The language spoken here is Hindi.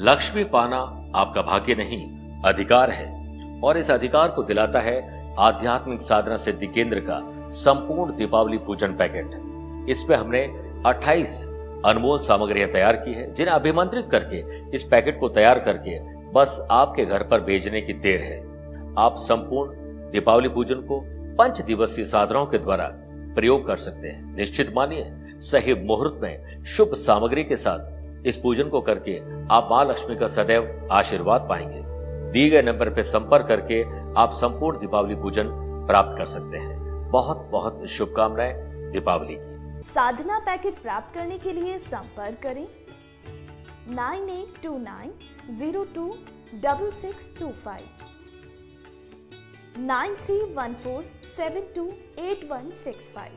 लक्ष्मी पाना आपका भाग्य नहीं, अधिकार है। और इस अधिकार को दिलाता है आध्यात्मिक साधना सिद्धि केंद्र का संपूर्ण दीपावली पूजन पैकेट। इसमें हमने 28 अनमोल सामग्रियाँ तैयार की है, जिन्हें अभिमंत्रित करके इस पैकेट को तैयार करके बस आपके घर पर भेजने की देर है। आप संपूर्ण दीपावली पूजन को पंच दिवसीय साधनाओं के द्वारा प्रयोग कर सकते हैं। निश्चित मानिए, सही मुहूर्त में शुभ सामग्री के साथ इस पूजन को करके आप माँ लक्ष्मी का सदैव आशीर्वाद पाएँगे। दिए गए नंबर पर संपर्क करके आप संपूर्ण दीपावली पूजन प्राप्त कर सकते हैं। बहुत बहुत शुभकामनाएँ दीपावली की। साधना पैकेट प्राप्त करने के लिए संपर्क करें। Nine eight two nine zero two double six two five. Nine three one four seven two eight one six five.